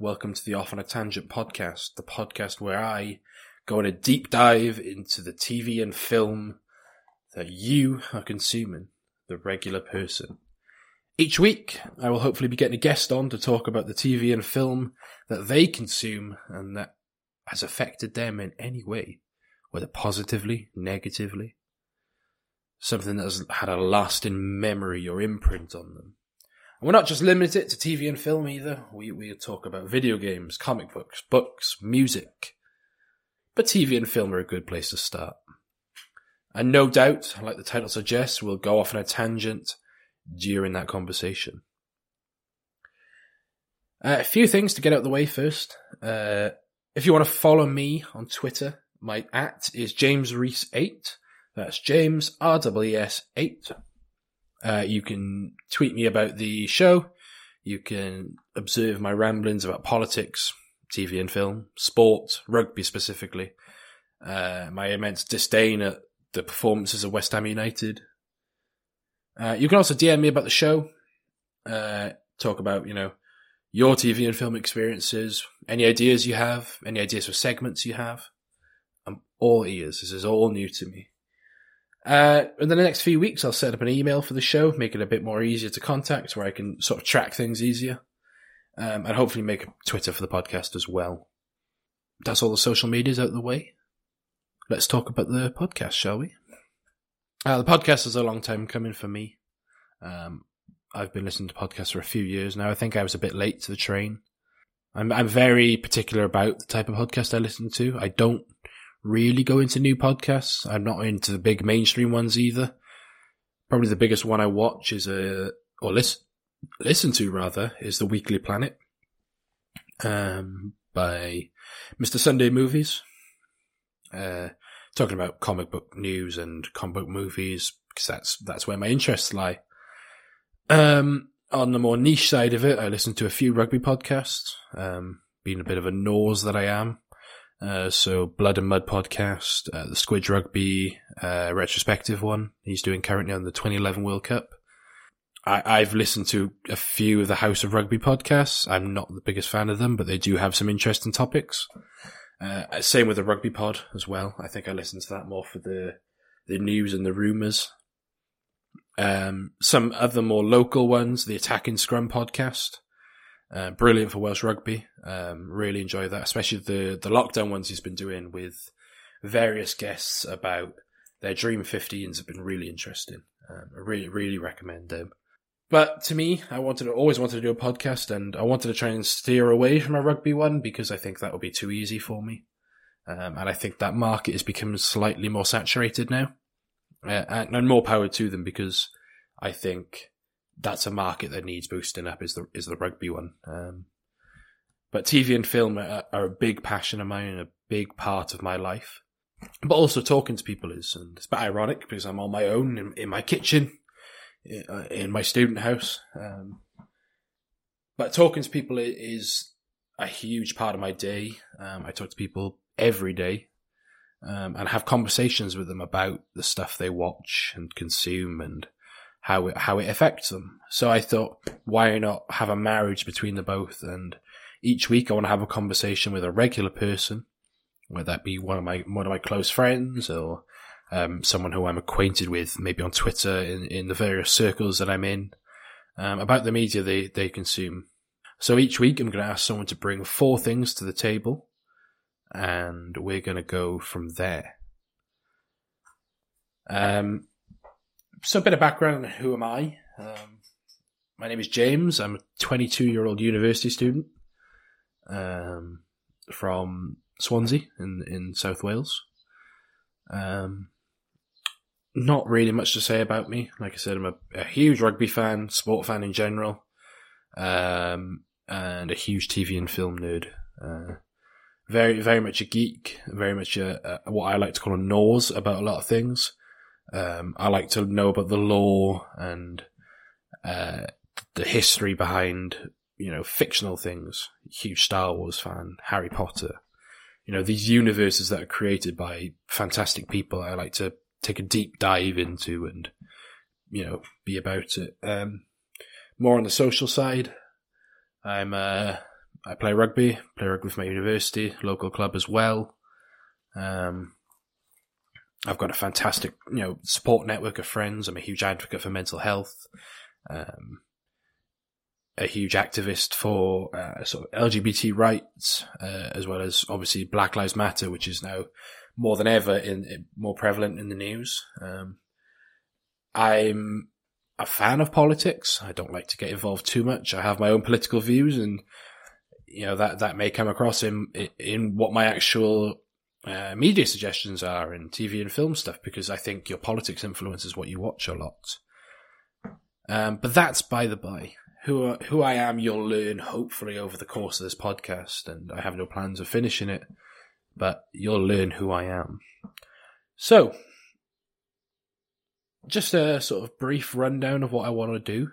Welcome to the Off on a Tangent podcast, the podcast where I go on a deep dive into the TV and film that you are consuming, the regular person. Each week, I will hopefully be getting a guest on to talk about the TV and film that they consume and that has affected them in any way, whether positively, negatively, something that has had a lasting memory or imprint on them. And we're not just limited to TV and film either. We, we talk about video games, comic books, books, music. But TV and film are a good place to start. And no doubt, like the title suggests, we'll go off on a tangent during that conversation. Uh, a few things to get out of the way first. Uh, if you want to follow me on Twitter, my at is James Reese 8 That's James RWS 8 uh, you can tweet me about the show. You can observe my ramblings about politics, TV and film, sport, rugby specifically, uh, my immense disdain at the performances of West Ham United. Uh, you can also DM me about the show, uh, talk about, you know, your TV and film experiences, any ideas you have, any ideas for segments you have. I'm all ears. This is all new to me. Uh, in the next few weeks, I'll set up an email for the show, make it a bit more easier to contact, where I can sort of track things easier, um, and hopefully make a Twitter for the podcast as well. That's all the social medias out of the way. Let's talk about the podcast, shall we? Uh, the podcast is a long time coming for me. Um, I've been listening to podcasts for a few years now. I think I was a bit late to the train. I'm I'm very particular about the type of podcast I listen to. I don't really go into new podcasts. I'm not into the big mainstream ones either. Probably the biggest one I watch is a or listen listen to rather is the Weekly Planet, um, by Mr. Sunday Movies. Uh, talking about comic book news and comic book movies because that's that's where my interests lie. Um, on the more niche side of it, I listen to a few rugby podcasts. Um, being a bit of a nose that I am, uh, so Blood and Mud podcast, uh, the Squidge Rugby uh, retrospective one he's doing currently on the 2011 World Cup. I, have listened to a few of the House of Rugby podcasts. I'm not the biggest fan of them, but they do have some interesting topics. Uh, same with the Rugby Pod as well. I think I listen to that more for the the news and the rumours. Um, some other more local ones, the Attacking Scrum podcast. Uh, brilliant for Welsh rugby. Um, really enjoy that, especially the the lockdown ones he's been doing with various guests about their Dream 15s have been really interesting. Um, I really really recommend them. But to me, I wanted to, always wanted to do a podcast, and I wanted to try and steer away from a rugby one because I think that would be too easy for me. Um, and I think that market is becoming slightly more saturated now, uh, and, and more power to them because I think that's a market that needs boosting up is the is the rugby one. Um, but TV and film are, are, a big passion of mine and a big part of my life. But also talking to people is, and it's a bit ironic because I'm on my own in, in my kitchen, in, uh, in my student house. Um, but talking to people is a huge part of my day. Um, I talk to people every day um, and have conversations with them about the stuff they watch and consume and how it, how it affects them. So I thought, why not have a marriage between the both? And each week I want to have a conversation with a regular person, whether that be one of my, one of my close friends or, um, someone who I'm acquainted with, maybe on Twitter in, in the various circles that I'm in, um, about the media they, they consume. So each week I'm going to ask someone to bring four things to the table and we're going to go from there. Um, so a bit of background on who am I? Um, my name is James. I'm a 22 year old university student um, from Swansea in in South Wales. Um, not really much to say about me. Like I said, I'm a, a huge rugby fan, sport fan in general, um, and a huge TV and film nerd. Uh, very, very much a geek. Very much a, a, what I like to call a nose about a lot of things. Um, I like to know about the lore and uh, the history behind, you know, fictional things. Huge Star Wars fan, Harry Potter. You know, these universes that are created by fantastic people. I like to take a deep dive into and, you know, be about it. Um, more on the social side, I'm uh, I play rugby, play rugby with my university, local club as well. Um, I've got a fantastic, you know, support network of friends. I'm a huge advocate for mental health. Um, a huge activist for uh, sort of LGBT rights, uh, as well as obviously Black Lives Matter, which is now more than ever in, in more prevalent in the news. Um, I'm a fan of politics. I don't like to get involved too much. I have my own political views, and you know that that may come across in in what my actual uh, media suggestions are in TV and film stuff because I think your politics influences what you watch a lot. Um, but that's by the by. Who who I am, you'll learn hopefully over the course of this podcast, and I have no plans of finishing it, but you'll learn who I am. So, just a sort of brief rundown of what I want to do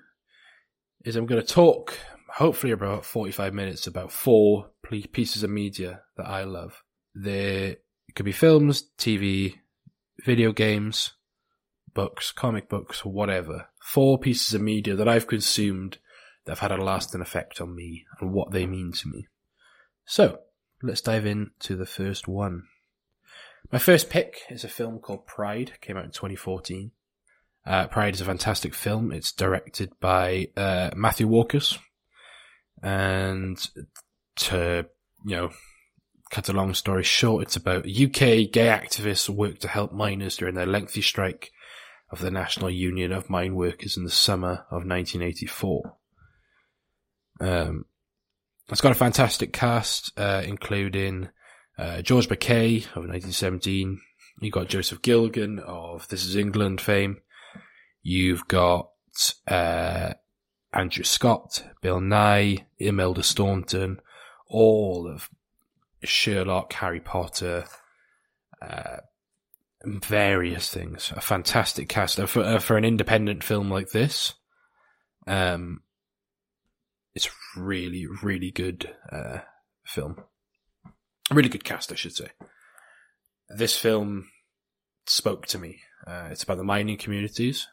is I'm going to talk, hopefully about 45 minutes, about four pieces of media that I love. There could be films, TV, video games, books, comic books, whatever. Four pieces of media that I've consumed that have had a lasting effect on me and what they mean to me. So, let's dive into the first one. My first pick is a film called Pride, came out in 2014. Uh, Pride is a fantastic film. It's directed by uh, Matthew Warchus, and to you know cut a long story short, it's about UK gay activists work to help miners during their lengthy strike of the National Union of Mine Workers in the summer of 1984. Um, it's got a fantastic cast, uh, including uh, George Mackay of 1917. You've got Joseph Gilgun of This Is England fame. You've got uh, Andrew Scott, Bill Nighy, Imelda Staunton, all of Sherlock, Harry Potter, uh, various things. A fantastic cast for uh, for an independent film like this. Um, it's really, really good uh, film. Really good cast, I should say. This film spoke to me. Uh, it's about the mining communities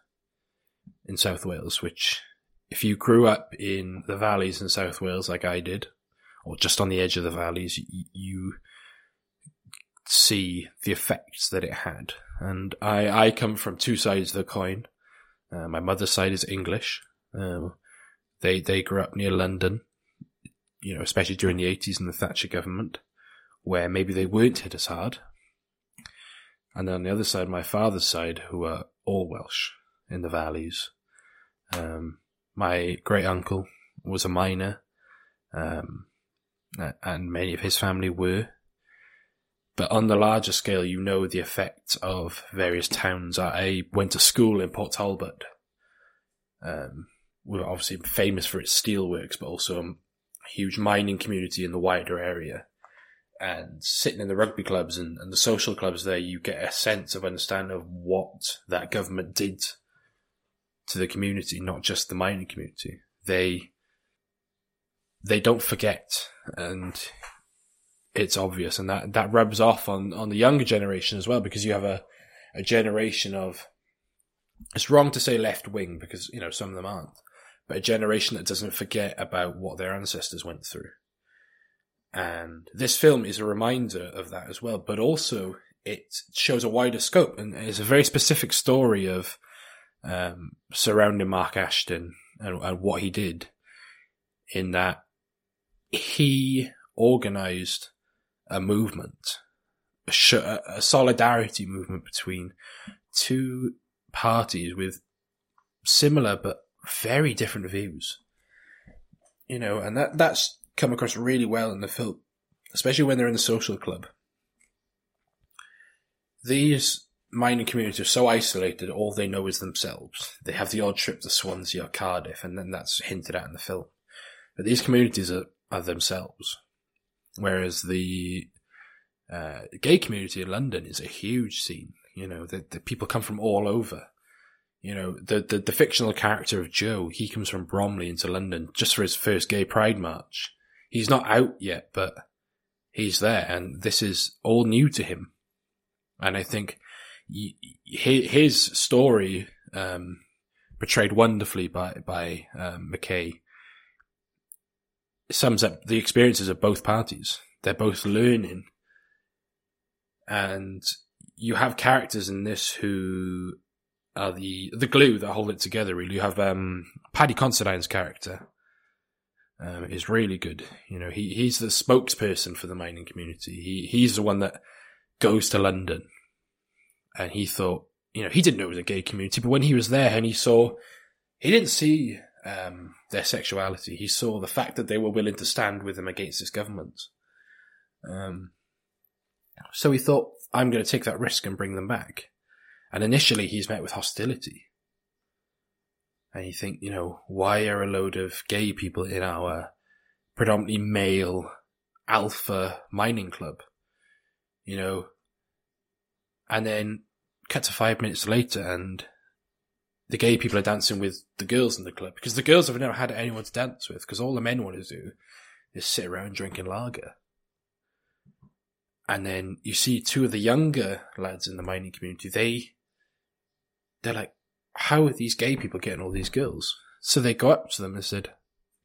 in South Wales, which, if you grew up in the valleys in South Wales like I did, or just on the edge of the valleys, you, see the effects that it had. And I, I come from two sides of the coin. Uh, my mother's side is English. Um, they they grew up near London, you know, especially during the eighties and the Thatcher government, where maybe they weren't hit as hard. And then on the other side, my father's side, who are all Welsh in the valleys. Um, my great uncle was a miner. Um, and many of his family were. But on the larger scale, you know the effect of various towns. I went to school in Port Talbot. Um, we're obviously famous for its steelworks, but also a huge mining community in the wider area. And sitting in the rugby clubs and, and the social clubs there, you get a sense of understanding of what that government did to the community, not just the mining community. They they don't forget, and it's obvious, and that that rubs off on on the younger generation as well because you have a a generation of it's wrong to say left wing because you know some of them aren't, but a generation that doesn't forget about what their ancestors went through. And this film is a reminder of that as well, but also it shows a wider scope and is a very specific story of um, surrounding Mark Ashton and, and what he did. In that he organized a movement, a, a solidarity movement between two parties with similar but very different views. You know, and that that's come across really well in the film, especially when they're in the social club. These mining communities are so isolated, all they know is themselves. They have the odd trip to Swansea or Cardiff, and then that's hinted at in the film. But these communities are, are themselves. Whereas the uh, gay community in London is a huge scene. You know, the, the people come from all over. You know, the, the, the fictional character of Joe, he comes from Bromley into London just for his first gay pride march. He's not out yet, but he's there, and this is all new to him. And I think his story, um, portrayed wonderfully by by um, Mackay, sums up the experiences of both parties. They're both learning, and you have characters in this who are the the glue that hold it together. Really, you have um, Paddy Considine's character um, is really good. You know, he he's the spokesperson for the mining community. He he's the one that goes to London, and he thought, you know, he didn't know it was a gay community, but when he was there and he saw, he didn't see um, their sexuality. He saw the fact that they were willing to stand with him against this government. Um, so he thought, I'm going to take that risk and bring them back. And initially he's met with hostility. And you think, you know, why are a load of gay people in our predominantly male alpha mining club? You know, and then cut to five minutes later and the gay people are dancing with the girls in the club because the girls have never had anyone to dance with because all the men want to do is sit around drinking lager. And then you see two of the younger lads in the mining community, they, they're like, how are these gay people getting all these girls? So they go up to them and said,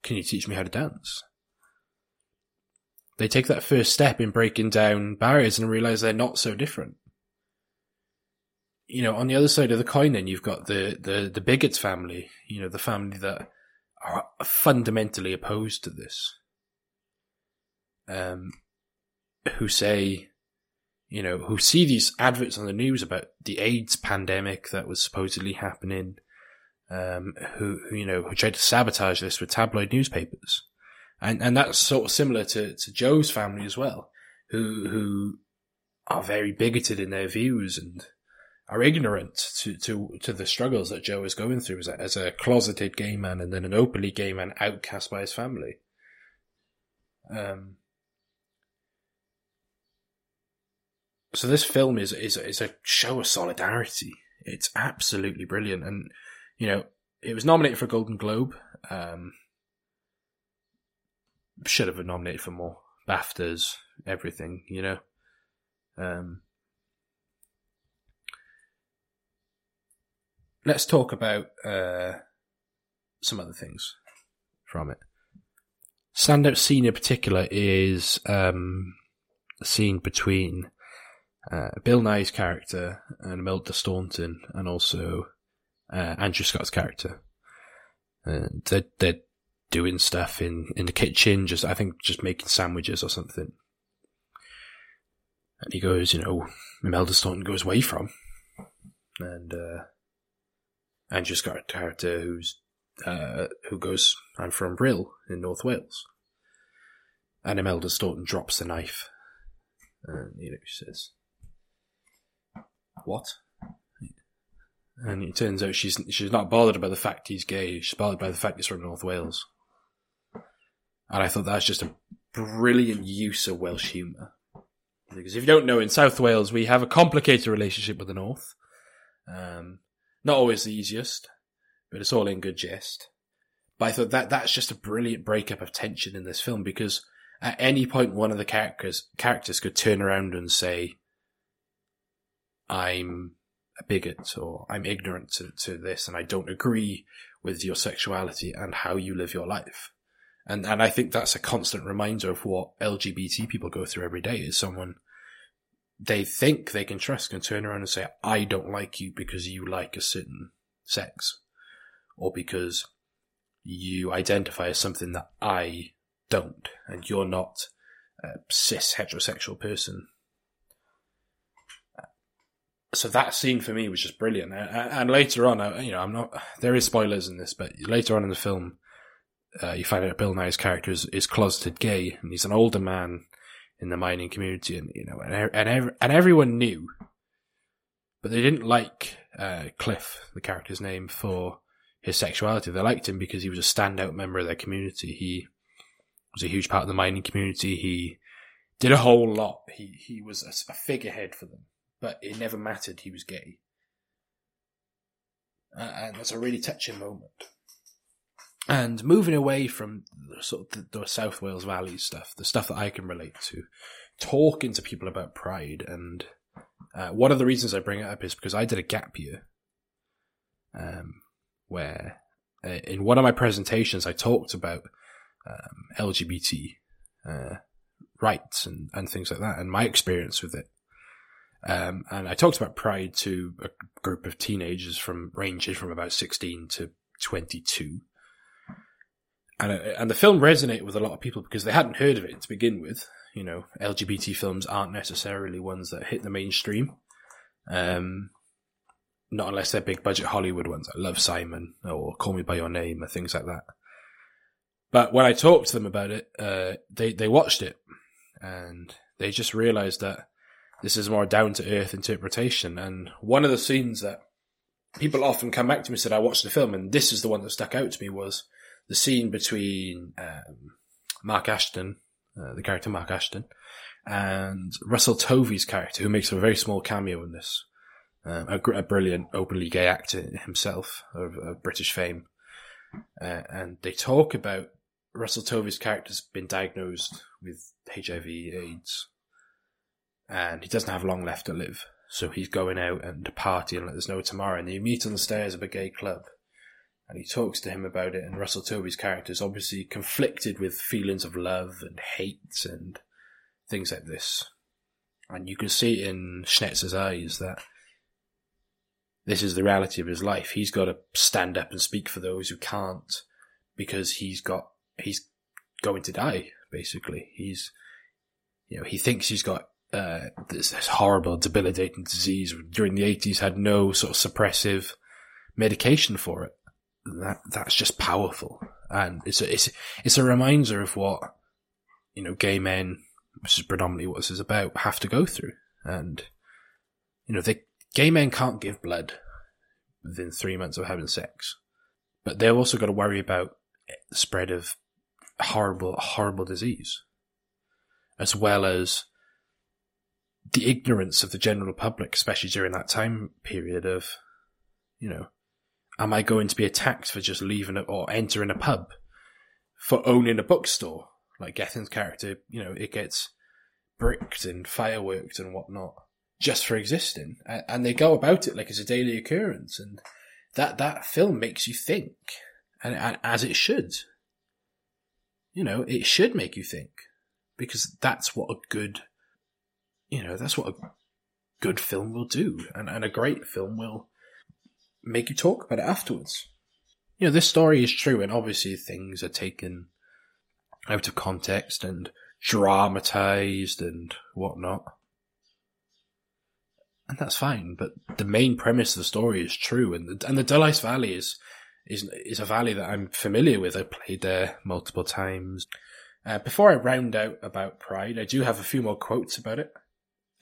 can you teach me how to dance? They take that first step in breaking down barriers and realize they're not so different. You know, on the other side of the coin, then you've got the, the, the bigots family, you know, the family that are fundamentally opposed to this. Um, who say, you know, who see these adverts on the news about the AIDS pandemic that was supposedly happening, um, who, who, you know, who tried to sabotage this with tabloid newspapers. And, and that's sort of similar to, to Joe's family as well, who, who are very bigoted in their views and are ignorant to, to, to the struggles that Joe is going through as a, as a closeted gay man and then an openly gay man outcast by his family. Um, so this film is is is a show of solidarity. It's absolutely brilliant, and you know it was nominated for a Golden Globe. Um, should have been nominated for more BAFTAs, everything. You know. Um, let's talk about uh, some other things from it. Standout scene in particular is um, scene between uh, Bill Nighy's character and Imelda Staunton, and also uh, Andrew Scott's character. Uh, they're, they're doing stuff in, in the kitchen, just I think just making sandwiches or something. And he goes, you know, Imelda Staunton goes away from, and uh, Andrew Scott character who's uh, who goes, I'm from Rhyl in North Wales. And Imelda Staunton drops the knife. And, you know, she says, what? And it turns out she's she's not bothered about the fact he's gay. She's bothered by the fact he's from North Wales. And I thought that's just a brilliant use of Welsh humour. Because if you don't know, in South Wales we have a complicated relationship with the North. Um, not always the easiest, but it's all in good jest. But I thought that that's just a brilliant breakup of tension in this film because at any point one of the characters characters could turn around and say, I'm a bigot or I'm ignorant to, to this and I don't agree with your sexuality and how you live your life. And and I think that's a constant reminder of what LGBT people go through every day is someone they think they can trust can turn around and say, I don't like you because you like a certain sex. Or because you identify as something that I don't, and you're not a cis heterosexual person. So that scene for me was just brilliant. And later on, you know, I'm not, there is spoilers in this, but later on in the film, uh, you find out Bill Nighy's character is, is closeted gay, and he's an older man in the mining community, and you know, and and and everyone knew, but they didn't like uh, Cliff, the character's name, for his sexuality. They liked him because he was a standout member of their community. He was a huge part of the mining community. He did a whole lot. He he was a, a figurehead for them, but it never mattered. He was gay, uh, and that's a really touching moment. And moving away from the, sort of the, the South Wales Valley stuff, the stuff that I can relate to, talking to people about pride. And uh, one of the reasons I bring it up is because I did a gap year, um, where uh, in one of my presentations I talked about um, LGBT uh, rights and, and things like that, and my experience with it. Um, and I talked about pride to a group of teenagers from ranges from about 16 to 22 and and the film resonated with a lot of people because they hadn't heard of it to begin with. You know, LGBT films aren't necessarily ones that hit the mainstream, um, not unless they're big budget Hollywood ones like Love Simon or Call Me by Your Name or things like that. But when I talked to them about it, uh, they they watched it and they just realised that this is more down to earth interpretation. And one of the scenes that people often come back to me and said, "I watched the film," and this is the one that stuck out to me was the scene between um, Mark Ashton, uh, the character Mark Ashton, and Russell Tovey's character, who makes a very small cameo in this. Um, a, a, brilliant openly gay actor himself of, of British fame. Uh, and they talk about Russell Tovey's character's been diagnosed with HIV AIDS and he doesn't have long left to live. So he's going out and partying like there's no tomorrow. And they meet on the stairs of a gay club and he talks to him about it. And Russell Tovey's character is obviously conflicted with feelings of love and hate and things like this. And you can see in Schnetzer's eyes that this is the reality of his life. He's got to stand up and speak for those who can't because he's got, he's going to die, basically. He's, you know, he thinks he's got uh, this, this horrible, debilitating disease. During the 80s, had no sort of suppressive medication for it that that's just powerful, and it's a, it's it's a reminder of what you know gay men, which is predominantly what this is about, have to go through, and you know they gay men can't give blood within three months of having sex, but they've also got to worry about the spread of horrible horrible disease, as well as the ignorance of the general public, especially during that time period of, you know, am I going to be attacked for just leaving it or entering a pub for owning a bookstore? Like Gethin's character, you know, it gets bricked and fireworked and whatnot just for existing, and they go about it like it's a daily occurrence, and that that film makes you think, and, and as it should. You know, it should make you think because that's what a good, you know, that's what a good film will do, and and a great film will make you talk about it afterwards. You know, this story is true, and obviously things are taken out of context and dramatized and whatnot. And that's fine, but the main premise of the story is true, and the, and the Dulais Valley is is is a valley that I'm familiar with. I played there multiple times. Uh, before I round out about Pride, I do have a few more quotes about it,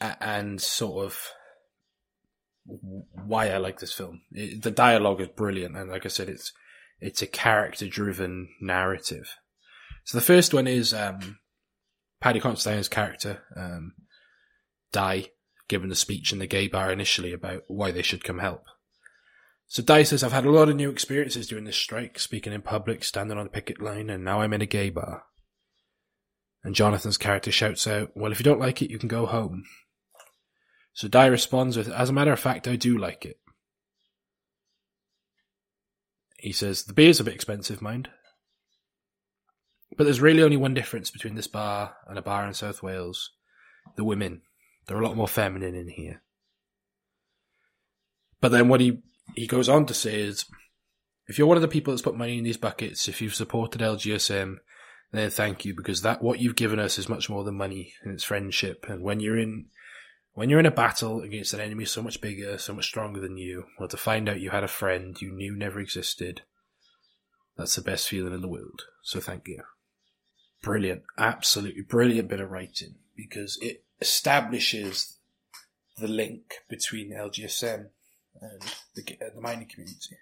uh, and sort of why I like this film. It, the dialogue is brilliant, and like I said, it's it's a character driven narrative. So the first one is um, Paddy Considine's character, um, Dai, giving a speech in the gay bar initially about why they should come help. So Dai says, I've had a lot of new experiences during this strike, speaking in public, standing on the picket line, and now I'm in a gay bar. And Jonathan's character shouts out, Well, if you don't like it, you can go home. So Dai responds with, as a matter of fact, I do like it. He says, the beer's a bit expensive, mind. But there's really only one difference between this bar and a bar in South Wales. The women. They're a lot more feminine in here. But then what he, he goes on to say is, if you're one of the people that's put money in these buckets, if you've supported LGSM, then thank you because that what you've given us is much more than money and it's friendship. And when you're in when you're in a battle against an enemy so much bigger, so much stronger than you, or to find out you had a friend you knew never existed, that's the best feeling in the world. So thank you. Brilliant, absolutely brilliant bit of writing because it establishes the link between LGSM and the, uh, the mining community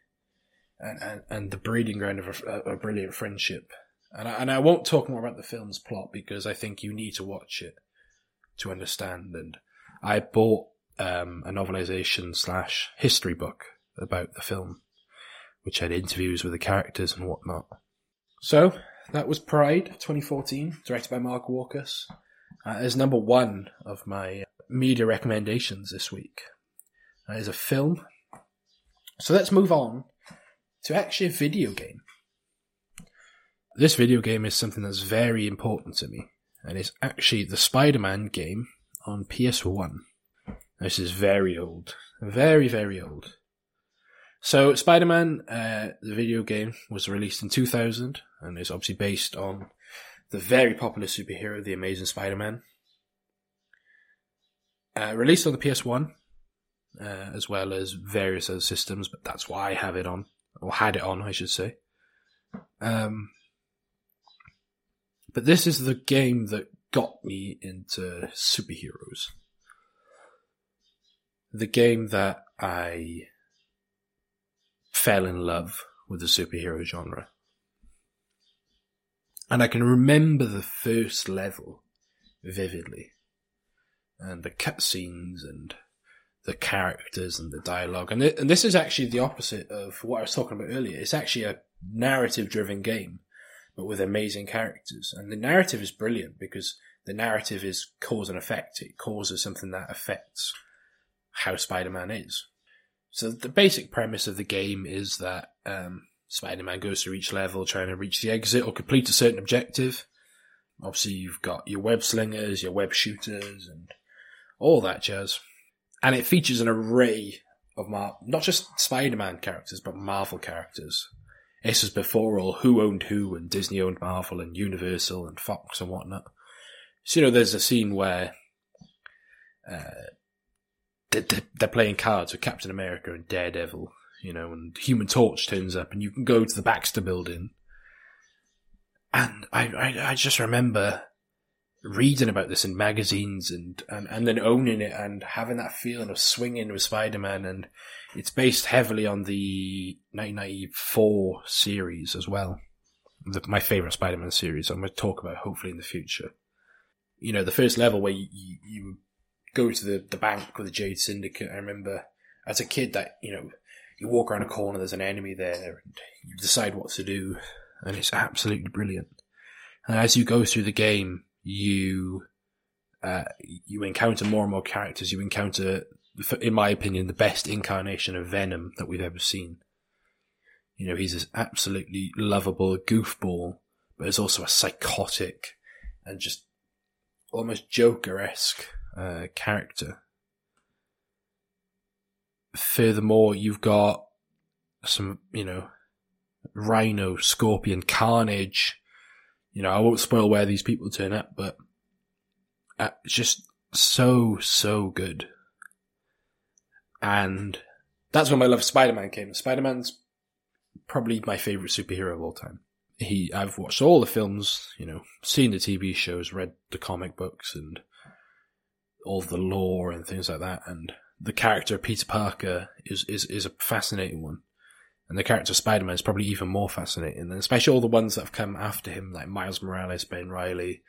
and, and, and the breeding ground of a, a brilliant friendship. And I, and I won't talk more about the film's plot because I think you need to watch it to understand. And I bought um, a novelization slash history book about the film, which had interviews with the characters and whatnot. So that was Pride 2014, directed by Mark Warchus. Uh, as number one of my media recommendations this week. That is a film. So let's move on to actually a video game. This video game is something that's very important to me, and it's actually the Spider Man game on PS1. This is very old. Very, very old. So, Spider Man, uh, the video game, was released in 2000 and is obviously based on the very popular superhero, The Amazing Spider Man. Uh, released on the PS1, uh, as well as various other systems, but that's why I have it on or had it on, I should say. Um, but this is the game that got me into superheroes. The game that I fell in love with the superhero genre. And I can remember the first level vividly. And the cutscenes and the characters and the dialogue. And, th- and this is actually the opposite of what I was talking about earlier. It's actually a narrative driven game, but with amazing characters. And the narrative is brilliant because the narrative is cause and effect. It causes something that affects how Spider-Man is. So the basic premise of the game is that um, Spider-Man goes through each level trying to reach the exit or complete a certain objective. Obviously, you've got your web slingers, your web shooters, and all that jazz and it features an array of Mar- not just Spider-Man characters, but Marvel characters. This was before all who owned who, and Disney owned Marvel, and Universal, and Fox, and whatnot. So you know, there's a scene where uh, they're playing cards with Captain America and Daredevil, you know, and Human Torch turns up, and you can go to the Baxter Building. And I, I, I just remember reading about this in magazines and, and, and then owning it and having that feeling of swinging with Spider-Man. And it's based heavily on the 1994 series as well. The, my favorite Spider-Man series. I'm going to talk about hopefully in the future. You know, the first level where you, you, you go to the, the bank with the Jade Syndicate. I remember as a kid that, you know, you walk around a corner, there's an enemy there and you decide what to do. And it's absolutely brilliant. And as you go through the game, you uh, you encounter more and more characters. You encounter, in my opinion, the best incarnation of Venom that we've ever seen. You know, he's this absolutely lovable goofball, but is also a psychotic and just almost Joker-esque uh, character. Furthermore, you've got some, you know, Rhino, Scorpion, Carnage, you know, I won't spoil where these people turn up, but uh, it's just so, so good. And that's when my love of Spider-Man came. Spider-Man's probably my favorite superhero of all time. He, I've watched all the films, you know, seen the TV shows, read the comic books and all the lore and things like that. And the character Peter Parker is, is, is a fascinating one. And the character Spider-Man is probably even more fascinating, and especially all the ones that have come after him, like Miles Morales, Ben Reilly,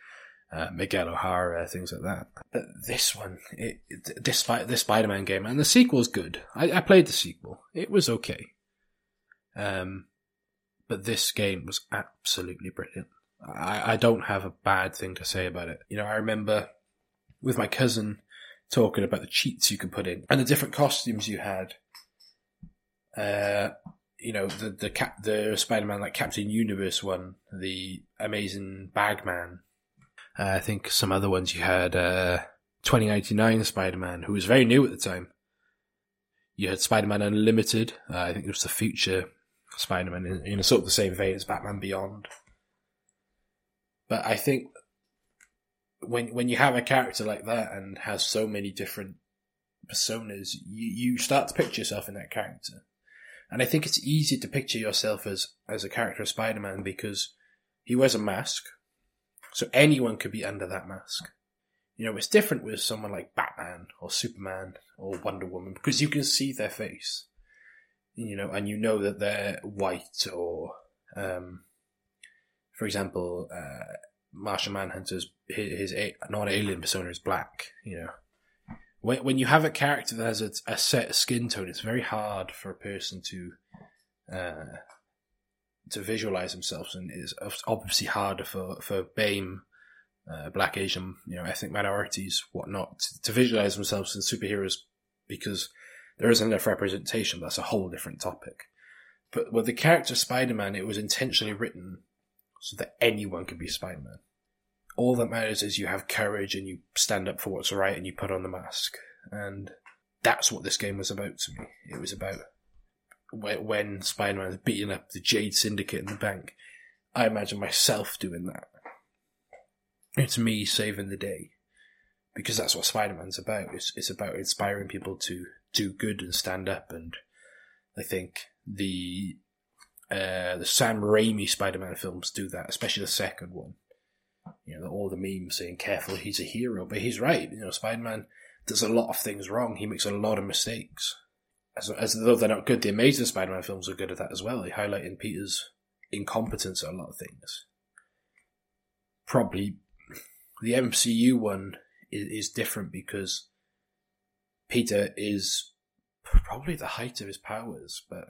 uh, Miguel O'Hara, things like that. But this one, it, it, this Spider-Man game, and the sequel's good. I, I played the sequel; it was okay. Um, but this game was absolutely brilliant. I, I don't have a bad thing to say about it. You know, I remember with my cousin talking about the cheats you could put in and the different costumes you had. Uh, you know, the the cap, the Spider-Man like Captain Universe one, the Amazing Bagman. Uh, I think some other ones you had. Uh, 2099 Spider-Man, who was very new at the time. You had Spider-Man Unlimited. Uh, I think it was the future Spider-Man in, in a sort of the same vein as Batman Beyond. But I think when when you have a character like that and has so many different personas, you, you start to picture yourself in that character. And I think it's easy to picture yourself as, as a character of Spider-Man because he wears a mask. So anyone could be under that mask. You know, it's different with someone like Batman or Superman or Wonder Woman because you can see their face. You know, and you know that they're white or, um, for example, uh, Martian Manhunter's his, his non-alien persona is black. You know, when when you have a character that has a, a set skin tone, it's very hard for a person to uh, to visualize themselves, and it's obviously harder for for BAME, uh, Black Asian, you know, ethnic minorities, whatnot, to, to visualize themselves as superheroes because there isn't enough representation. That's a whole different topic. But with the character Spider Man, it was intentionally written so that anyone can be Spider Man all that matters is you have courage and you stand up for what's right and you put on the mask. And that's what this game was about to me. It was about when Spider Man is beating up the Jade Syndicate in the bank. I imagine myself doing that. It's me saving the day. Because that's what Spider Man's about. It's, it's about inspiring people to do good and stand up. And I think the uh, the Sam Raimi Spider Man films do that, especially the second one you know, all the memes saying careful, he's a hero, but he's right. You know, Spider-Man does a lot of things wrong. He makes a lot of mistakes. As, as though they're not good, the Amazing Spider-Man films are good at that as well. They highlighting Peter's incompetence at a lot of things. Probably the MCU one is, is different because Peter is probably the height of his powers, but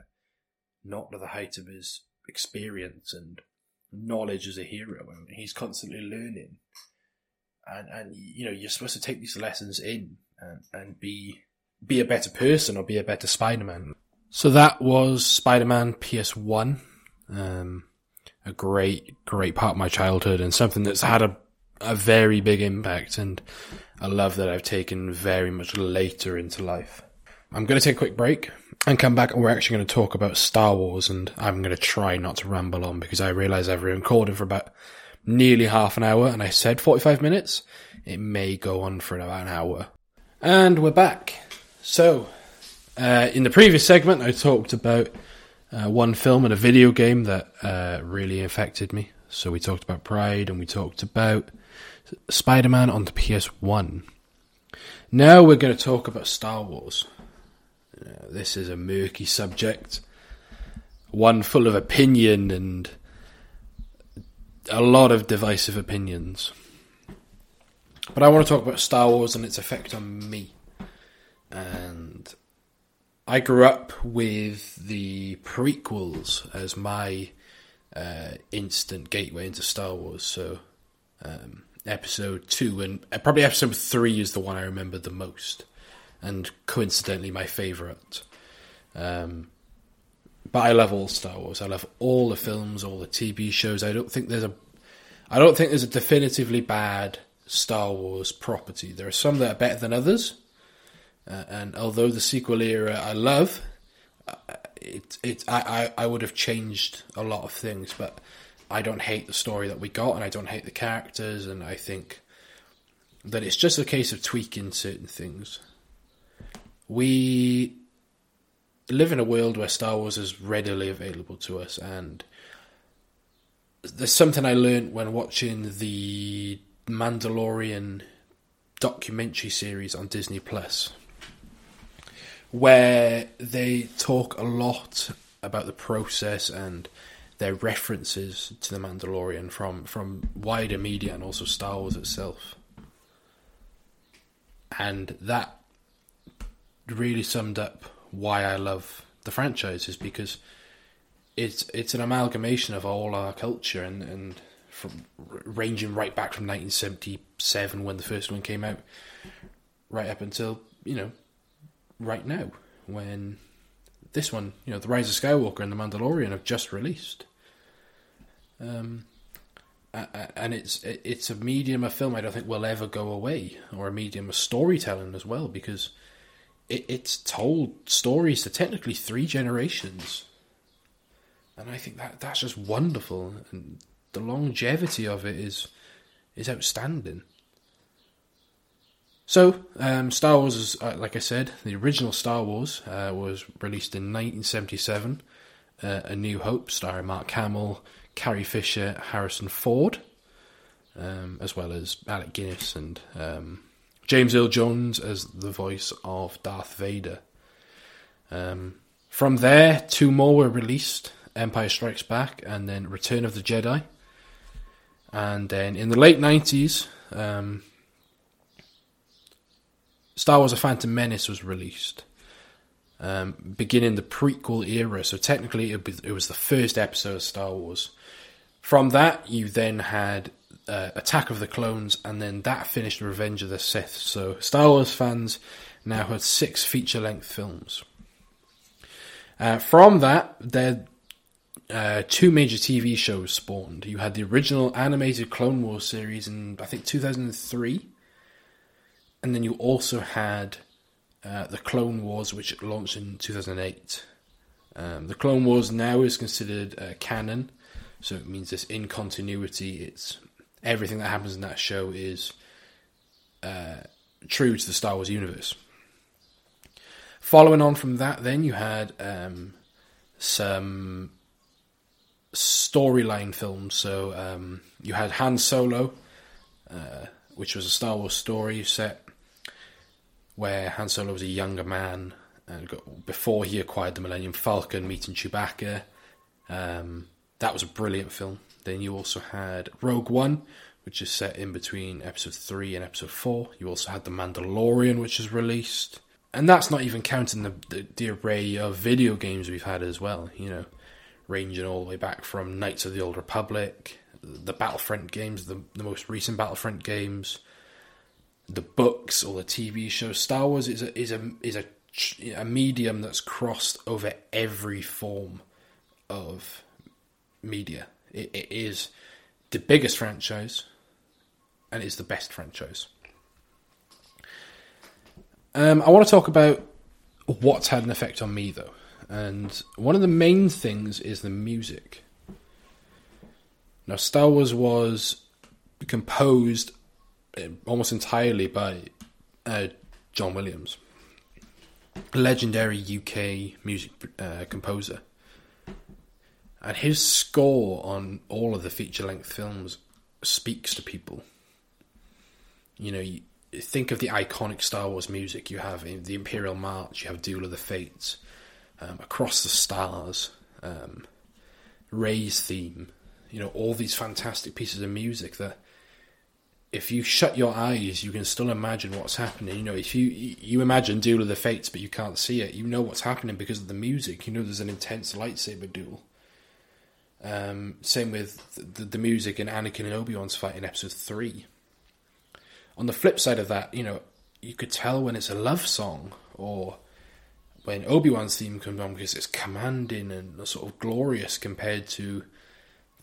not to the height of his experience and knowledge as a hero. and he's constantly learning, and and you know you're supposed to take these lessons in and, and be be a better person or be a better Spider-Man. So that was Spider-Man PS1. Um, a great, great part of my childhood and something that's had a, a very big impact and a love that I've taken very much later into life. I'm going to take a quick break and come back and we're actually going to talk about Star Wars and I'm going to try not to ramble on because I realize I've recorded for about nearly half an hour and I said 45 minutes. It may go on for about an hour. And we're back. So, uh, in the previous segment, I talked about uh, one film and a video game that uh, really affected me. So we talked about Pride and we talked about Spider-Man on the PS1. Now we're going to talk about Star Wars. Uh, this is a murky subject, one full of opinion and a lot of divisive opinions. But I want to talk about Star Wars and its effect on me. And I grew up with the prequels as my uh, instant gateway into Star Wars. So, um, episode two and uh, probably episode three is the one I remember the most and coincidentally my favourite. Um, but I love all Star Wars. I love all the films, all the TV shows. I don't think there's a, I don't think there's a definitively bad Star Wars property. There are some that are better than others, uh, and although the sequel era I love, uh, it it I, I I would have changed a lot of things, but I don't hate the story that we got, and I don't hate the characters, and I think that it's just a case of tweaking certain things. We live in a world where Star Wars is readily available to us, and there's something I learned when watching the Mandalorian documentary series on Disney Plus, where they talk a lot about the process and their references to the Mandalorian from from wider media and also Star Wars itself, and that really summed up why I love the franchise is because it's it's an amalgamation of all our culture and and from ranging right back from 1977 when the first one came out right up until you know right now when this one, you know, The Rise of Skywalker and The Mandalorian have just released. Um, and it's it's a medium of film I don't think will ever go away, or a medium of storytelling as well, because it, it's told stories to technically three generations, and I think that that's just wonderful, and the longevity of it is is outstanding. So, um, Star Wars, is, uh, like I said, the original Star Wars uh, was released in 1977. Uh, a New Hope, starring Mark Hamill, Carrie Fisher, Harrison Ford, um, as well as Alec Guinness and um, James Earl Jones as the voice of Darth Vader. Um, from there, two more were released Empire Strikes Back and then Return of the Jedi. And then in the late 90s, um, Star Wars A Phantom Menace was released, um, beginning the prequel era. So technically, it was the first episode of Star Wars. From that, you then had uh, Attack of the Clones, and then that finished Revenge of the Sith. So Star Wars fans now had six feature length films. Uh, from that, there uh, two major TV shows spawned. You had the original animated Clone Wars series in I think 2003, and then you also had uh, the Clone Wars, which launched in 2008. Um, the Clone Wars now is considered uh, canon, so it means it's in continuity. It's everything that happens in that show is uh, true to the Star Wars universe. Following on from that, then you had um, some storyline films. So um, you had Han Solo, uh, which was a Star Wars story set where Han Solo was a younger man and got, before he acquired the Millennium Falcon, meeting Chewbacca. Um, that was a brilliant film. Then you also had Rogue One, which is set in between episode 3 and episode 4. You also had The Mandalorian, which is released. And that's not even counting the, the, the array of video games we've had as well, you know, ranging all the way back from Knights of the Old Republic, the Battlefront games, the, the most recent Battlefront games, the books or the TV show. Star Wars is a, is a, is a, a medium that's crossed over every form of media. It, it is the biggest franchise, and it's the best franchise. Um, I want to talk about what's had an effect on me, though, and one of the main things is the music. Now, Star Wars was composed almost entirely by uh, John Williams, legendary UK music uh, composer and his score on all of the feature length films speaks to people. You know, you think of the iconic Star Wars music you have in the Imperial March, you have Duel of the Fates, um, Across the Stars, um, Rey's theme. You know, all these fantastic pieces of music that if you shut your eyes, you can still imagine what's happening. You know, if you you imagine Duel of the Fates, but you can't see it, you know what's happening because of the music. You know, there's an intense lightsaber duel. Um, same with the, the, music in Anakin and Obi Wan's fight in Episode Three. On the flip side of that, you know, you could tell when it's a love song or when Obi Wan's theme comes on because it's commanding and sort of glorious compared to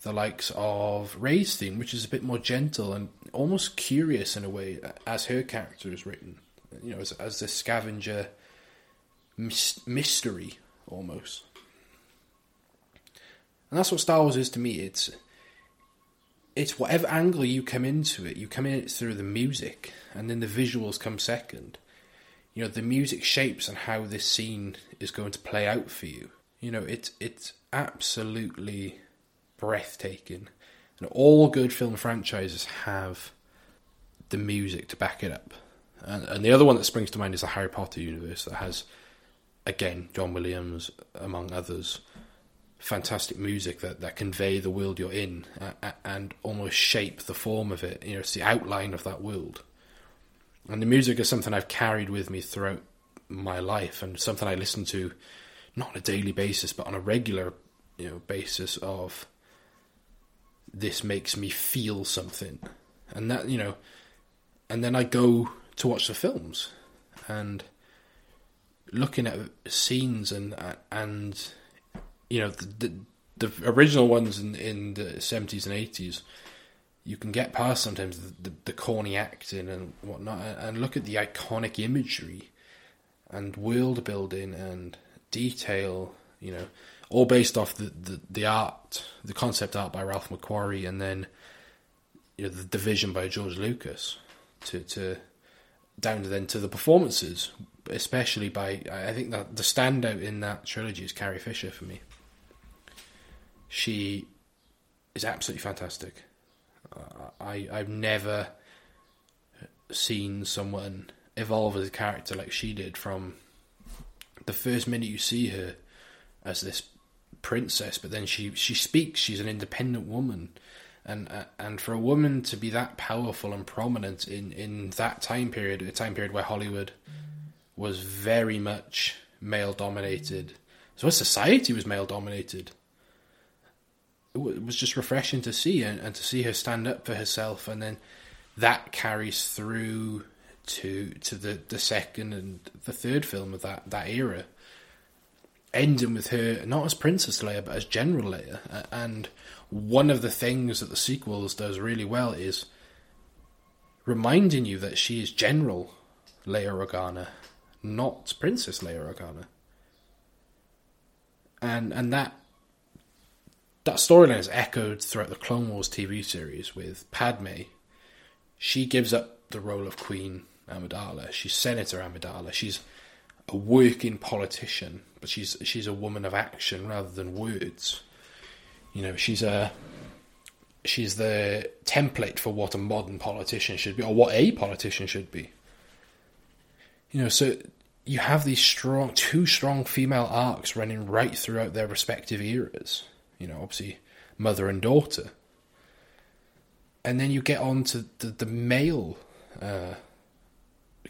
the likes of Rey's theme, which is a bit more gentle and almost curious in a way, as her character is written. You know, as, as the scavenger mystery almost. And that's what Star Wars is to me. It's it's whatever angle you come into it, you come in it through the music, and then the visuals come second. You know, the music shapes and how this scene is going to play out for you. You know, it's it's absolutely breathtaking. And all good film franchises have the music to back it up. And, and the other one that springs to mind is the Harry Potter universe that has, again, John Williams, among others, fantastic music that, that convey the world you're in uh, and almost shape the form of it. You know, it's the outline of that world. And the music is something I've carried with me throughout my life and something I listen to not on a daily basis but on a regular, you know, basis of this makes me feel something. And that, you know, and then I go to watch the films. and looking at scenes and and you know the the, the original ones in in the seventies and eighties, you can get past sometimes the, the, the corny acting and whatnot, and, and look at the iconic imagery and world building and detail. You know, all based off the, the, the art, the concept art by Ralph McQuarrie, and then you know the division by George Lucas to to down to then to the performances, especially by I think that the standout in that trilogy is Carrie Fisher for me. She is absolutely fantastic. I I've never seen someone evolve as a character like she did from the first minute you see her as this princess, but then she she speaks. She's an independent woman, and uh, and for a woman to be that powerful and prominent in in that time period, a time period where Hollywood was very much male dominated, so society was male dominated it was just refreshing to see and, and to see her stand up for herself and then that carries through to to the, the second and the third film of that, that era ending with her not as Princess Leia but as General Leia and one of the things that the sequels does really well is reminding you that she is General Leia Organa not Princess Leia Organa and and that that storyline is echoed throughout the Clone Wars TV series with Padme. She gives up the role of Queen Amidala. She's Senator Amidala. She's a working politician, but she's she's a woman of action rather than words. You know, she's a she's the template for what a modern politician should be, or what a politician should be. You know, so you have these strong, two strong female arcs running right throughout their respective eras you know, obviously mother and daughter. And then you get on to the, the male uh,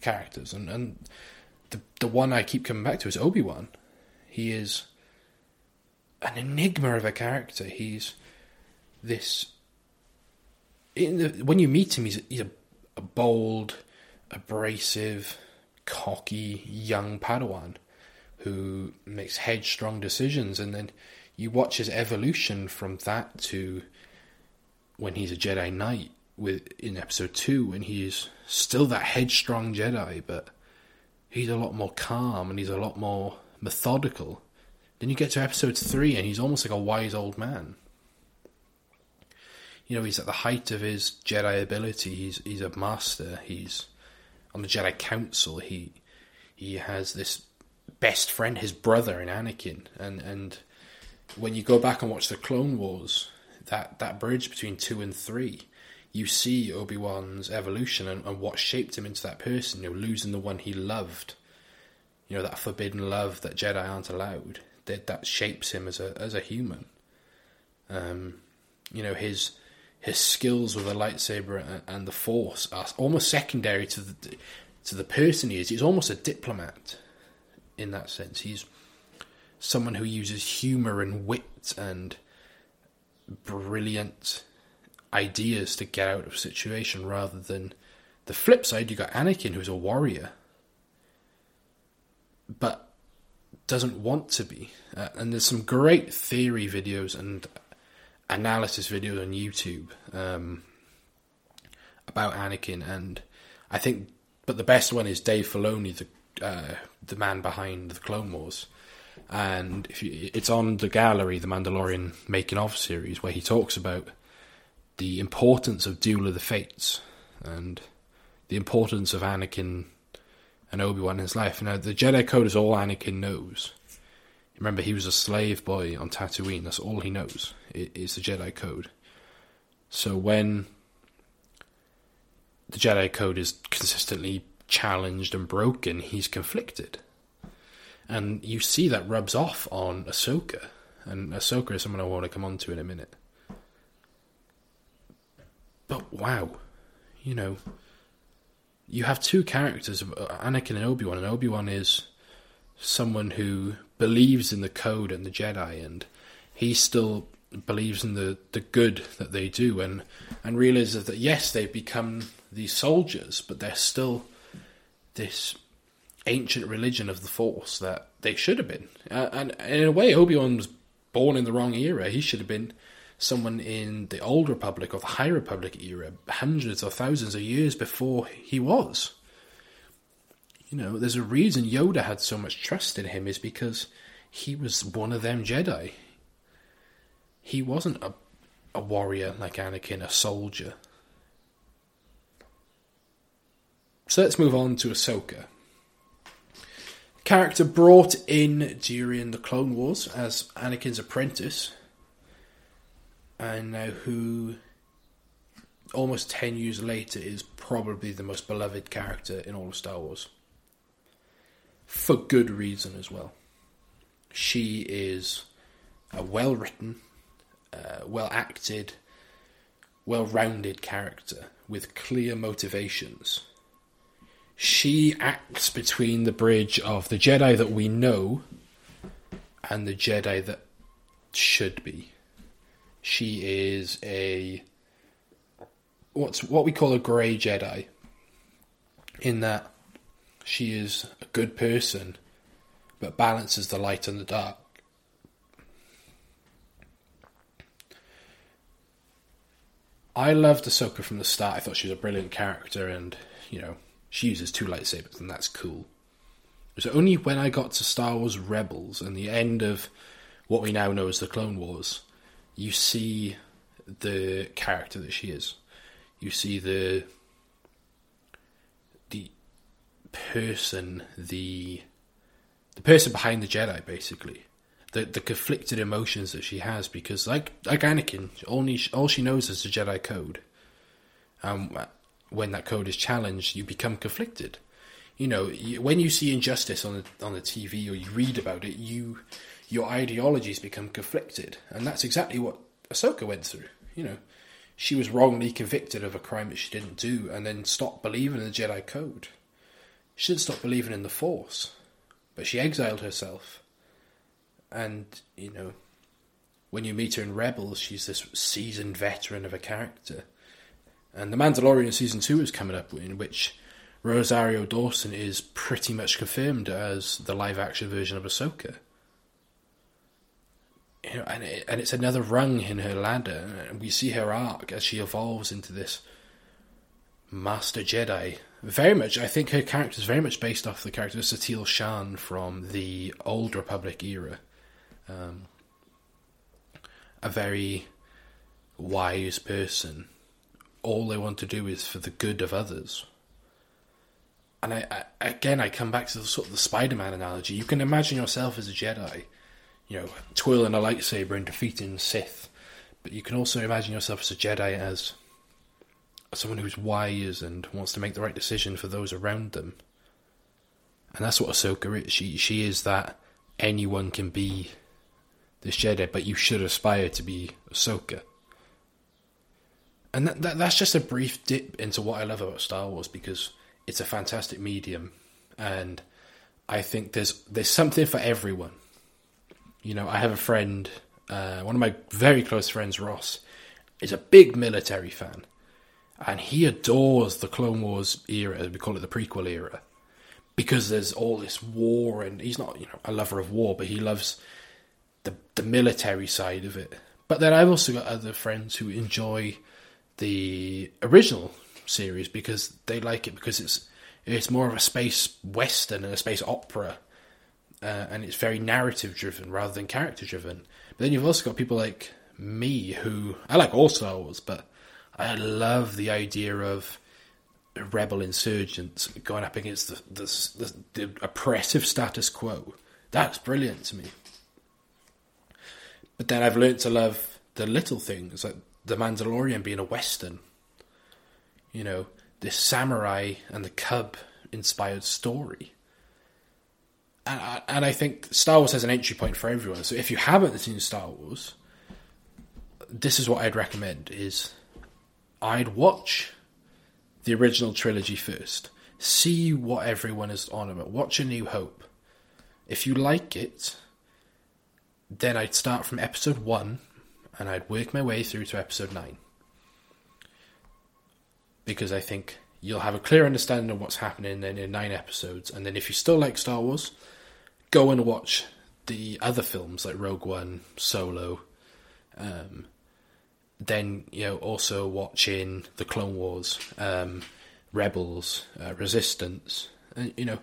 characters, and, and the the one I keep coming back to is Obi Wan. He is an enigma of a character. He's this. The, when you meet him, he's he's a, a bold, abrasive, cocky young Padawan who makes headstrong decisions, and then you watch his evolution from that to when he's a Jedi Knight with in episode two, when he's still that headstrong Jedi, but he's a lot more calm and he's a lot more methodical. Then you get to episode three, and he's almost like a wise old man. You know, he's at the height of his Jedi ability. He's he's a master. He's on the Jedi Council. He he has this best friend, his brother in Anakin, and and when you go back and watch the Clone Wars, that that bridge between two and three, you see Obi Wan's evolution and, and, what shaped him into that person. You know, losing the one he loved, you know, that forbidden love that Jedi aren't allowed. That that shapes him as a as a human. Um, you know his his skills with the lightsaber and, and the Force are almost secondary to the to the person he is. He's almost a diplomat in that sense. He's someone who uses humor and wit and brilliant ideas to get out of a situation rather than the flip side you got Anakin who's a warrior but doesn't want to be. Uh, and there's some great theory videos and analysis videos on YouTube um, about Anakin and I think but the best one is Dave Filoni the uh, the man behind the Clone Wars. And you, it's on the gallery, the Mandalorian making of series, where he talks about the importance of Duel of the Fates and the importance of Anakin and Obi Wan in his life. Now, the Jedi Code is all Anakin knows. Remember, he was a slave boy on Tatooine. That's all he knows. Is the Jedi Code. So when the Jedi Code is consistently challenged and broken, he's conflicted and you see that rubs off on Ahsoka, and Ahsoka is someone I want to come on to in a minute. But wow, you know, you have two characters, Anakin and Obi Wan, and Obi Wan is someone who believes in the code and the Jedi, and he still believes in the, the good that they do, and and realizes that yes, they've become these soldiers, but they're still this ancient religion of the Force that they should have been. Uh, and in a way, Obi Wan was born in the wrong era. He should have been someone in the Old Republic or the High Republic era, hundreds or thousands of years before he was. You know, there's a reason Yoda had so much trust in him, is because he was one of them Jedi. He wasn't a, a warrior like Anakin, a soldier. So let's move on to Ahsoka. Character brought in during the Clone Wars as Anakin's apprentice, and now who, almost 10 years later, is probably the most beloved character in all of Star Wars. For good reason as well. She is a well written, uh, well acted, well rounded character with clear motivations she acts between the bridge of the Jedi that we know and the Jedi that should be. She is a what's what we call a grey Jedi. In that she is a good person, but balances the light and the dark. I loved Ahsoka from the start. I thought she was a brilliant character, and you know, she uses two lightsabers, and that's cool. It was only when I got to Star Wars Rebels and the end of what we now know as the Clone Wars, you see the character that she is. You see the the person, the the person behind the Jedi, basically. The the conflicted emotions that she has, because like like Anakin, only all she knows is the Jedi code. Um, when that code is challenged, you become conflicted. You know, when you see injustice on the, on the TV or you read about it, you your ideologies become conflicted, and that's exactly what Ahsoka went through. You know, she was wrongly convicted of a crime that she didn't do, and then stopped believing in the Jedi Code. She didn't stop believing in the Force, but she exiled herself. And you know, when you meet her in Rebels, she's this seasoned veteran of a character and The Mandalorian season two is coming up, in which Rosario Dawson is pretty much confirmed as the live action version of Ahsoka. You know, and it, and it's another rung in her ladder, we see her arc as she evolves into this Master Jedi. Very much, I think her character is very much based off the character of Satele Shan from the Old Republic era. Um, a very wise person all they want to do is for the good of others. And I, I again, I come back to the sort of the Spider-Man analogy. You can imagine yourself as a Jedi, you know, twirling a lightsaber and defeating Sith, but you can also imagine yourself as a Jedi as someone who's wise and wants to make the right decision for those around them. And that's what Ahsoka is. She she is that anyone can be this Jedi, but you should aspire to be Ahsoka and that, that, that's just a brief dip into what I love about Star Wars because it's a fantastic medium, and I think there's there's something for everyone. You know, I have a friend, uh, one of my very close friends, Ross, is a big military fan, and he adores the Clone Wars era, we call it the prequel era, because there's all this war, and he's not you know a lover of war, but he loves the the military side of it. But then I've also got other friends who enjoy the original series because they like it because it's it's more of a space western and a space opera, uh, and it's very narrative driven rather than character driven. But then you've also got people like me who I like all Star Wars, but I love the idea of rebel insurgents going up against the, the, the, the oppressive status quo. That's brilliant to me. But then I've learned to love the little things like the Mandalorian being a western. You know, this samurai and the cub inspired story. And I, and I think Star Wars has an entry point for everyone. So if you haven't seen Star Wars, this is what I'd recommend is I'd watch the original trilogy first. See what everyone is on about. Watch A New Hope. If you like it, then I'd start from episode one and I'd work my way through to episode 9. Because I think you'll have a clear understanding of what's happening in, in nine episodes. And then if you still like Star Wars, go and watch the other films like Rogue One, Solo. Um, then you know also watching the Clone Wars, um, Rebels, uh, Resistance, and you know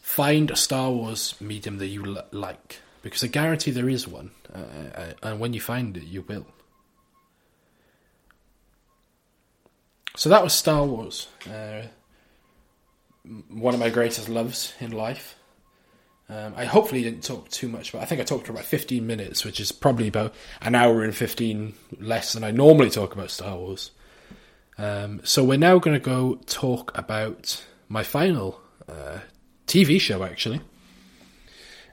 find a Star Wars medium that you l- like because I guarantee there is one, uh, uh, and when you find it, you will. So that was Star Wars, uh, one of my greatest loves in life. Um, I hopefully didn't talk too much, but I think I talked for about 15 minutes, which is probably about an hour and 15 less than I normally talk about Star Wars. Um, so we're now going to go talk about my final uh, TV show, actually.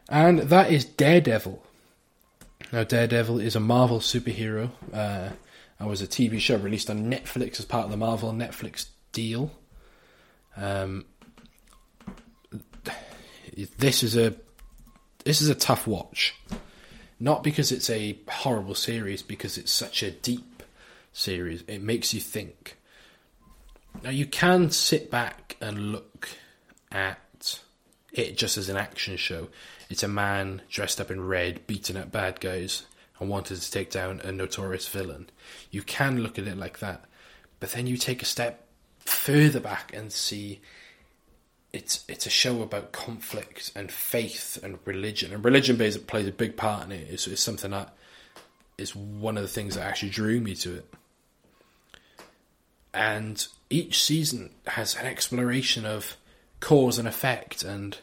And that is Daredevil. Now, Daredevil is a Marvel superhero. Uh, and was a TV show released on Netflix as part of the Marvel Netflix deal. Um, this is a this is a tough watch, not because it's a horrible series, because it's such a deep series. It makes you think. Now you can sit back and look at it just as an action show. It's a man dressed up in red beating up bad guys and wanted to take down a notorious villain. You can look at it like that, but then you take a step further back and see it's it's a show about conflict and faith and religion, and religion plays plays a big part in it. It's, it's something that is one of the things that actually drew me to it. And each season has an exploration of cause and effect and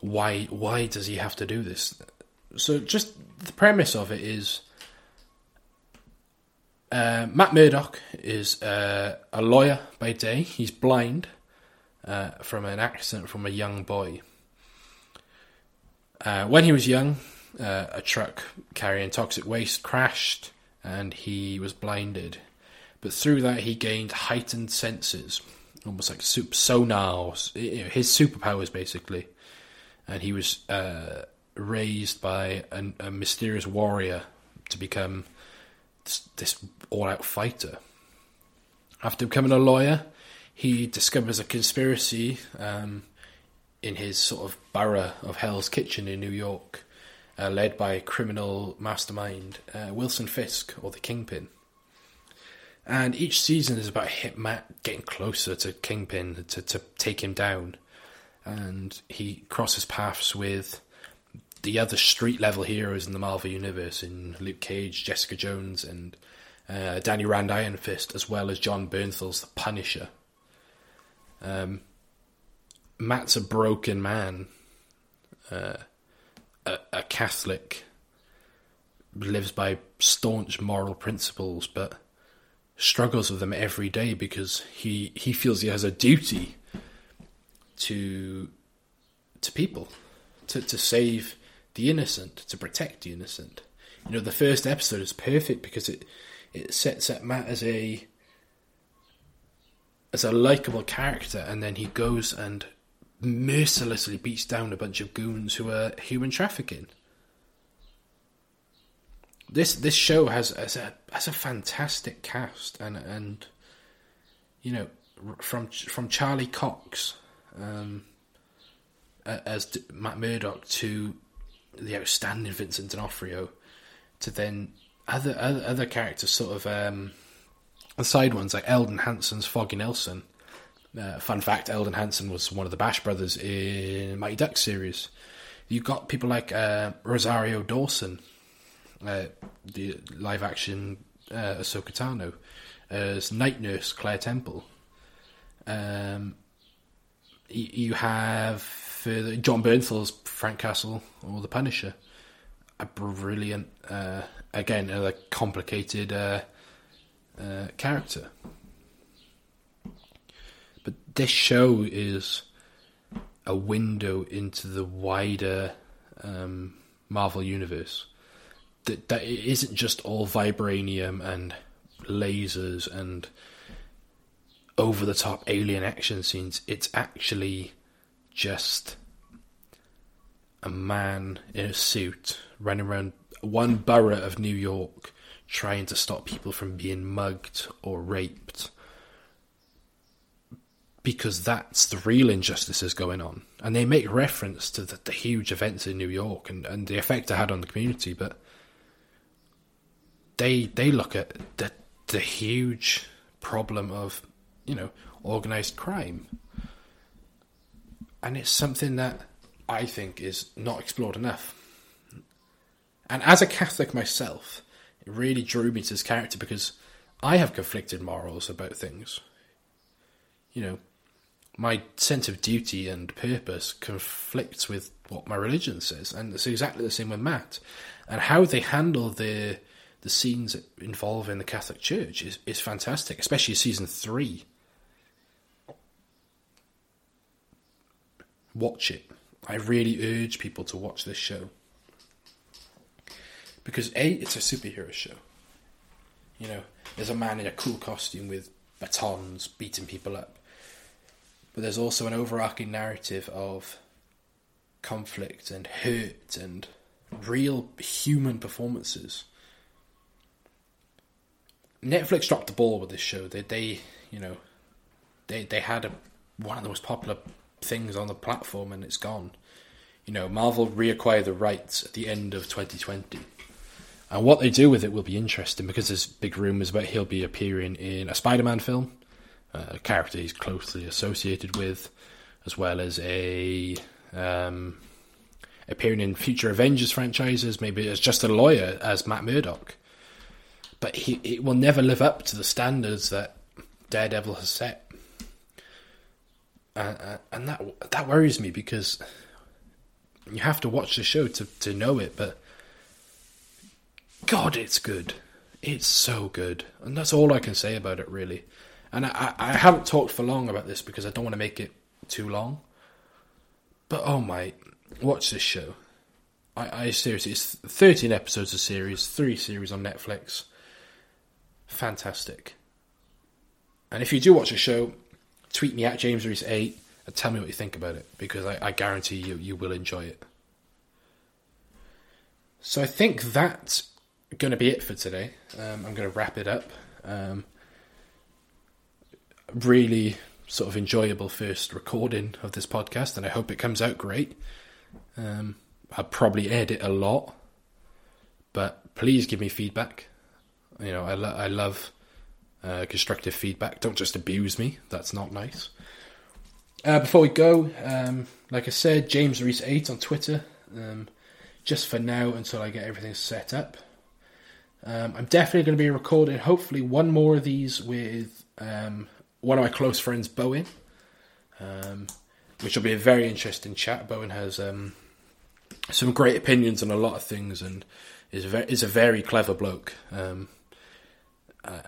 why why does he have to do this? So just the premise of it is uh, Matt Murdock is uh, a lawyer by day. He's blind uh, from an accident from a young boy. Uh, when he was young, uh, a truck carrying toxic waste crashed and he was blinded. But through that, he gained heightened senses, almost like super know, his superpowers basically. And he was uh, raised by a, a mysterious warrior to become this, this all-out fighter. After becoming a lawyer, he discovers a conspiracy um, in his sort of borough of Hell's Kitchen in New York, uh, led by a criminal mastermind, uh, Wilson Fisk, or the Kingpin. And each season is about Hitman getting closer to Kingpin to, to take him down. And he crosses paths with the other street level heroes in the Marvel universe in Luke Cage, Jessica Jones, and uh, Danny Rand Iron Fist, as well as Jon Bernthal's The Punisher. Um, Matt's a broken man, uh, a, a Catholic, lives by staunch moral principles, but struggles with them every day because he he feels he has a duty to to people to to save the innocent, to protect the innocent. You know, the first episode is perfect because it it sets up Matt as a as a likable character, and then he goes and mercilessly beats down a bunch of goons who are human trafficking. This this show has has a has a fantastic cast, and and you know from from Charlie Cox um, as Matt Murdock to the outstanding Vincent D'Onofrio to then other other, other characters, sort of um, the side ones like Elden Henson's Foggy Nelson. Uh, fun fact: Eldon Hanson was one of the Bash brothers in Mighty Ducks series. You've got people like uh, Rosario Dawson, uh, the live action uh, Ahsoka Tano, as Night Nurse Claire Temple. Um, you have further Jon Bernthal's Frank Castle or The Punisher. A brilliant, uh, again, a complicated uh, character. But this show is a window into the wider um, Marvel universe. That that it isn't just all vibranium and lasers and over the top alien action scenes. It's actually just a man in a suit running around one borough of New York trying to stop people from being mugged or raped because that's the real injustices going on. And they make reference to the, the huge events in New York and, and the effect it had on the community, but they they look at the the huge problem of, you know, organized crime. And it's something that I think is not explored enough. And as a Catholic myself, really drew me to this character because I have conflicted morals about things. You know, my sense of duty and purpose conflicts with what my religion says, and it's exactly the same with Matt. And how they handle the the scenes involving the Catholic Church is, is fantastic, especially season three. Watch it. I really urge people to watch this show. Because A, it's a superhero show. You know, there's a man in a cool costume with batons beating people up. But there's also an overarching narrative of conflict and hurt and real human performances. Netflix dropped the ball with this show. They, they you know, they they had a, one of the most popular things on the platform, and it's gone. You know, Marvel reacquired the rights at the end of 2020, and what they do with it will be interesting because there's big rumors about he'll be appearing in a Spider-Man film, uh, a character he's closely associated with, as well as a um, appearing in future Avengers franchises, maybe as just a lawyer as Matt Murdock but he it will never live up to the standards that Daredevil has set, uh, and that that worries me because you have to watch the show to to know it. But God, it's good. It's so good, and that's all I can say about it, really. And I, I haven't talked for long about this because I don't want to make it too long. But oh my, watch this show. I, I seriously, it's 13 episodes of series, three series on Netflix fantastic. And if you do watch the show, tweet me at James Reese 8 and tell me what you think about it because I, I guarantee you you will enjoy it. So I think that's going to be it for today. Um, I'm going to wrap it up. Um, really sort of enjoyable first recording of this podcast, and I hope it comes out great. Um, I'll probably edit a lot, but please give me feedback. You know, I, lo- I love uh, constructive feedback. Don't just abuse me. That's not nice. Uh, before we go, um, like I said, James Reese eight on Twitter. Um, just for now, until I get everything set up. Um, I'm definitely going to be recording, hopefully, one more of these with um, one of my close friends, Bowen, um, which will be a very interesting chat. Bowen has um, some great opinions on a lot of things and is a very, is a very clever bloke. Um,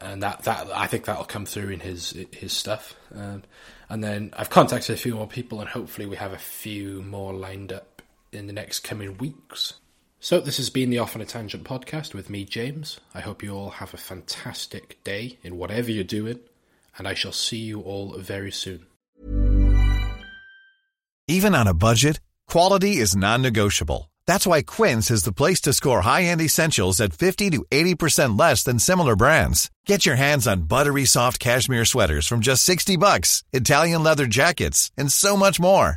and that that I think that'll come through in his his stuff. Um, and then I've contacted a few more people, and hopefully we have a few more lined up in the next coming weeks. So this has been the Off on a Tangent podcast with me, James. I hope you all have a fantastic day in whatever you're doing, and I shall see you all very soon. Even on a budget, quality is non-negotiable. That's why Quince is the place to score high-end essentials at 50 to 80% less than similar brands. Get your hands on buttery soft cashmere sweaters from just 60 bucks, Italian leather jackets, and so much more.